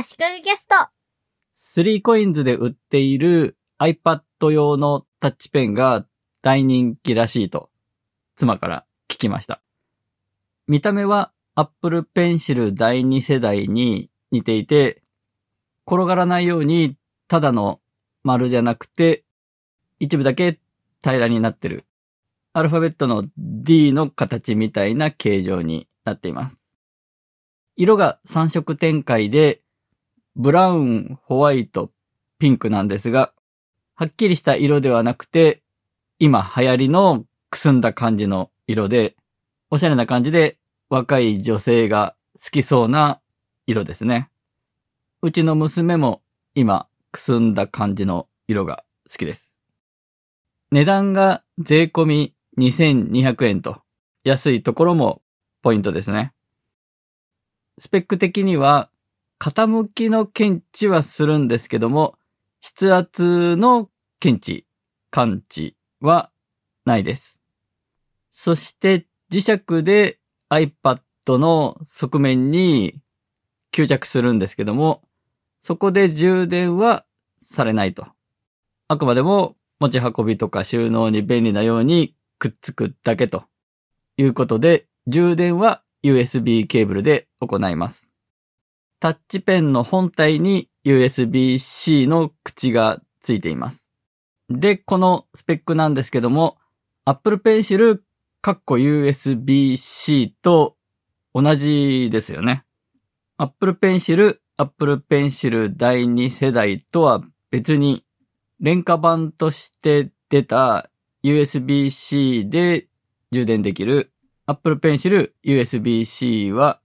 足利ゲスト。3coins で売っている iPad 用のタッチペンが大人気らしいと妻から聞きました。見た目は Apple Pencil 第2世代に似ていて、転がらないようにただの丸じゃなくて一部だけ平らになってる。アルファベットの D の形みたいな形状になっています。色が3色展開で、ブラウン、ホワイト、ピンクなんですが、はっきりした色ではなくて、今流行りのくすんだ感じの色で、おしゃれな感じで若い女性が好きそうな色ですね。うちの娘も今くすんだ感じの色が好きです。値段が税込み2200円と安いところもポイントですね。スペック的には傾きの検知はするんですけども、筆圧の検知、感知はないです。そして磁石で iPad の側面に吸着するんですけども、そこで充電はされないと。あくまでも持ち運びとか収納に便利なようにくっつくだけということで、充電は USB ケーブルで行います。タッチペンの本体に USB-C の口がついています。で、このスペックなんですけども、Apple Pencil かっこ USB-C と同じですよね。Apple Pencil、Apple Pencil 第2世代とは別に廉価版として出た USB-C で充電できる Apple Pencil USB-C は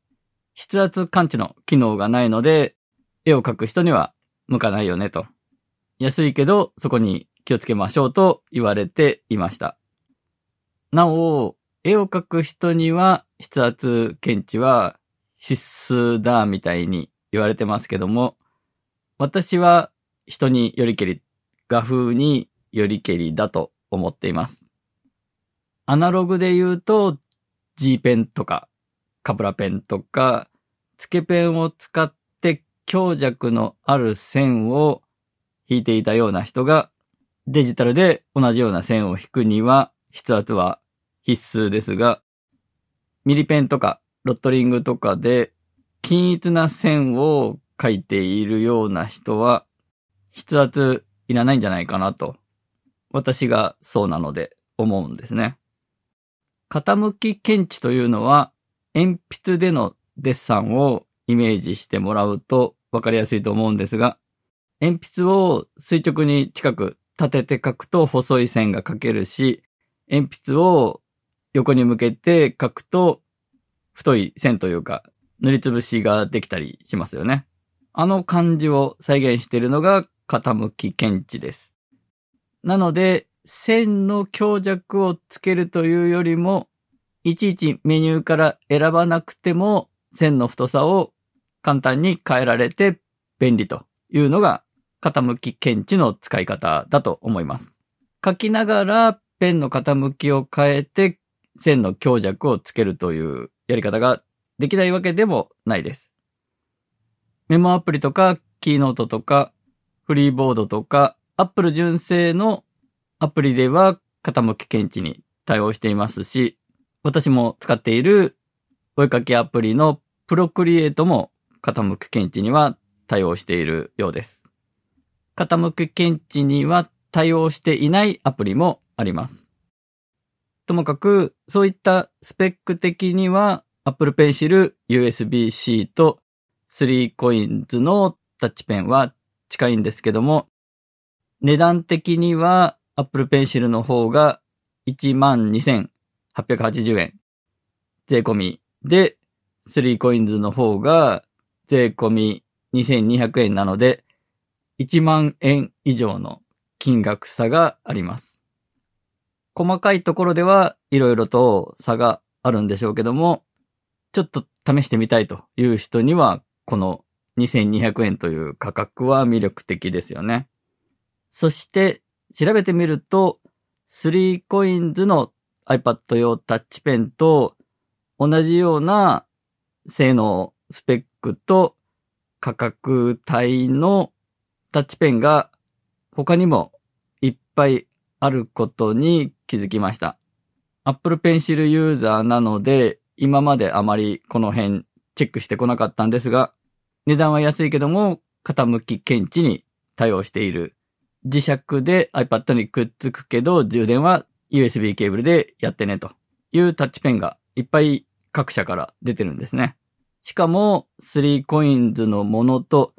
筆圧感知の機能がないので絵を描く人には向かないよねと。安いけどそこに気をつけましょうと言われていました。なお、絵を描く人には筆圧検知は必須だみたいに言われてますけども、私は人によりけり、画風によりけりだと思っています。アナログで言うと G ペンとかカプラペンとか、つけペンを使って強弱のある線を引いていたような人が、デジタルで同じような線を引くには、筆圧は必須ですが、ミリペンとかロットリングとかで均一な線を描いているような人は、筆圧いらないんじゃないかなと、私がそうなので思うんですね。傾き検知というのは、鉛筆でのデッサンをイメージしてもらうと分かりやすいと思うんですが、鉛筆を垂直に近く立てて書くと細い線が描けるし、鉛筆を横に向けて書くと太い線というか塗りつぶしができたりしますよね。あの感じを再現しているのが傾き検知です。なので、線の強弱をつけるというよりも、いちいちメニューから選ばなくても線の太さを簡単に変えられて便利というのが傾き検知の使い方だと思います。書きながらペンの傾きを変えて線の強弱をつけるというやり方ができないわけでもないです。メモアプリとかキーノートとかフリーボードとか Apple 純正のアプリでは傾き検知に対応していますし、私も使っているお絵かきアプリのプロクリエイトも傾き検知には対応しているようです。傾き検知には対応していないアプリもあります。ともかく、そういったスペック的には Apple Pencil USB-C と 3coins のタッチペンは近いんですけども、値段的には Apple Pencil の方が880円。税込みで、3coins の方が税込み2200円なので、1万円以上の金額差があります。細かいところでは色々と差があるんでしょうけども、ちょっと試してみたいという人には、この2200円という価格は魅力的ですよね。そして、調べてみると、3coins の iPad 用タッチペンと同じような性能、スペックと価格帯のタッチペンが他にもいっぱいあることに気づきました。Apple Pencil ユーザーなので今まであまりこの辺チェックしてこなかったんですが、値段は安いけども傾き検知に対応している。磁石で iPad にくっつくけど充電は USB ケーブルでやってねというタッチペンがいっぱい各社から出てるんですね。しかも 3coins のものと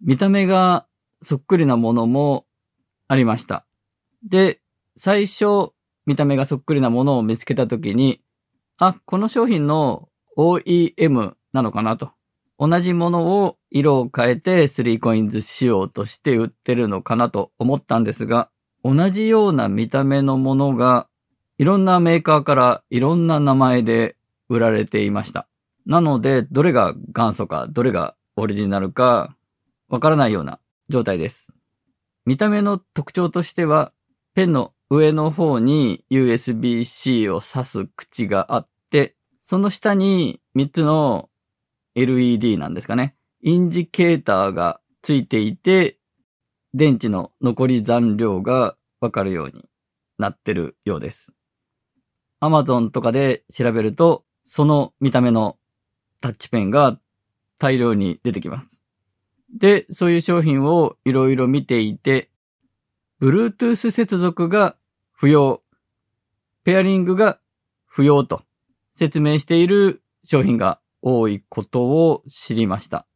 見た目がそっくりなものもありました。で、最初見た目がそっくりなものを見つけたときに、あ、この商品の OEM なのかなと。同じものを色を変えて 3coins 仕様として売ってるのかなと思ったんですが、同じような見た目のものがいろんなメーカーからいろんな名前で売られていました。なので、どれが元祖か、どれがオリジナルか、わからないような状態です。見た目の特徴としては、ペンの上の方に USB-C を挿す口があって、その下に3つの LED なんですかね。インジケーターがついていて、電池の残り残量がわかるようになってるようです。Amazon とかで調べると、その見た目のタッチペンが大量に出てきます。で、そういう商品をいろいろ見ていて、Bluetooth 接続が不要、ペアリングが不要と説明している商品が多いことを知りました。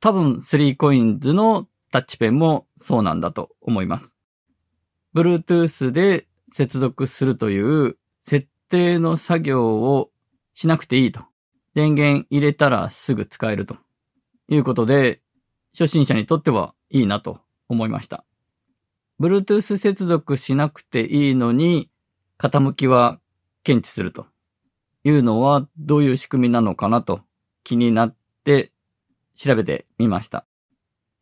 多分 3coins のタッチペンもそうなんだと思います。Bluetooth で接続するという設定の作業をしなくていいと。電源入れたらすぐ使えるということで、初心者にとってはいいなと思いました。Bluetooth 接続しなくていいのに、傾きは検知するというのはどういう仕組みなのかなと気になって調べてみました。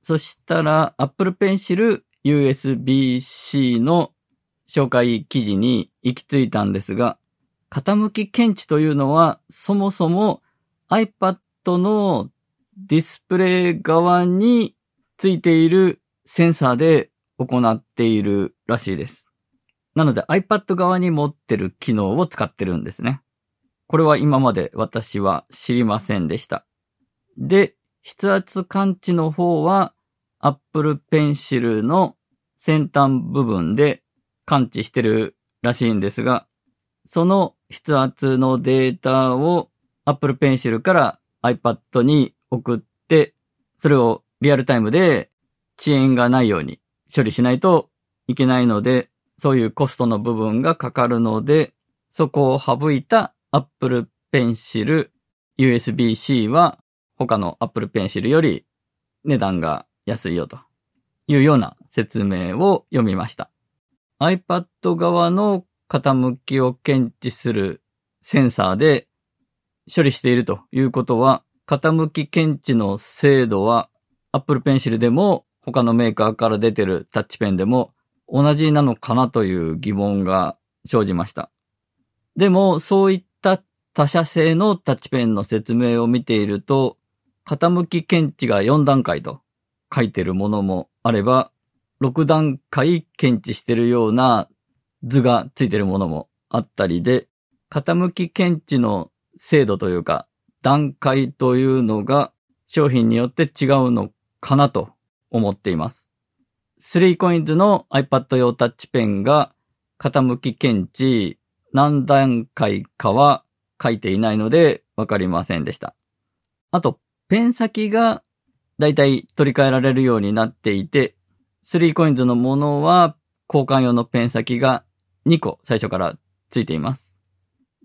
そしたら Apple Pencil USB-C の紹介記事に行き着いたんですが、傾き検知というのはそもそも iPad のディスプレイ側についているセンサーで行っているらしいです。なので iPad 側に持ってる機能を使ってるんですね。これは今まで私は知りませんでした。で、筆圧感知の方は Apple Pencil の先端部分で感知してるらしいんですが、その筆圧のデータを Apple Pencil から iPad に送って、それをリアルタイムで遅延がないように処理しないといけないので、そういうコストの部分がかかるので、そこを省いた Apple Pencil USB-C は他の Apple Pencil より値段が安いよというような説明を読みました。iPad 側の傾きを検知するセンサーで処理しているということは、傾き検知の精度は Apple Pencil でも他のメーカーから出てるタッチペンでも同じなのかなという疑問が生じました。でも、そういっった他社製のタッチペンの説明を見ていると、傾き検知が4段階と書いてるものもあれば、6段階検知してるような図がついてるものもあったりで、傾き検知の精度というか、段階というのが商品によって違うのかなと思っています。3coins の iPad 用タッチペンが傾き検知何段階かは書いていないのでわかりませんでした。あと、ペン先がだいたい取り替えられるようになっていて、3coins のものは交換用のペン先が2個最初からついています。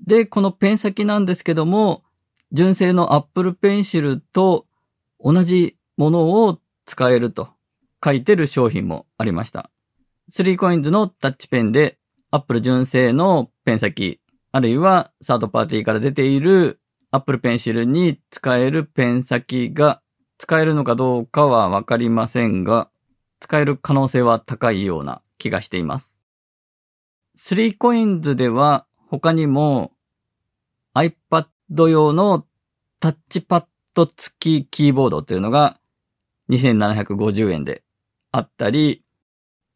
で、このペン先なんですけども、純正の Apple Pencil と同じものを使えると書いてる商品もありました。3coins のタッチペンで Apple 純正のペン先、あるいはサードパーティーから出ている Apple Pencil に使えるペン先が使えるのかどうかはわかりませんが、使える可能性は高いような気がしています。3coins では他にも iPad 用のタッチパット付きキーボードというのが2750円であったり、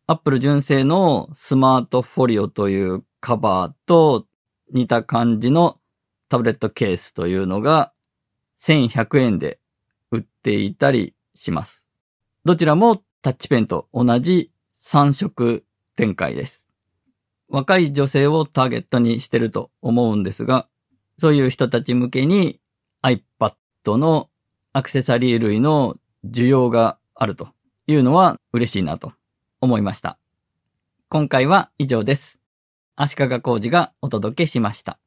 Apple 純正のスマートフォリオというカバーと似た感じのタブレットケースというのが1100円で売っていたりします。どちらもタッチペンと同じ3色展開です。若い女性をターゲットにしてると思うんですが、そういう人たち向けに iPad のアクセサリー類の需要があるというのは嬉しいなと思いました。今回は以上です。足利工事がお届けしました。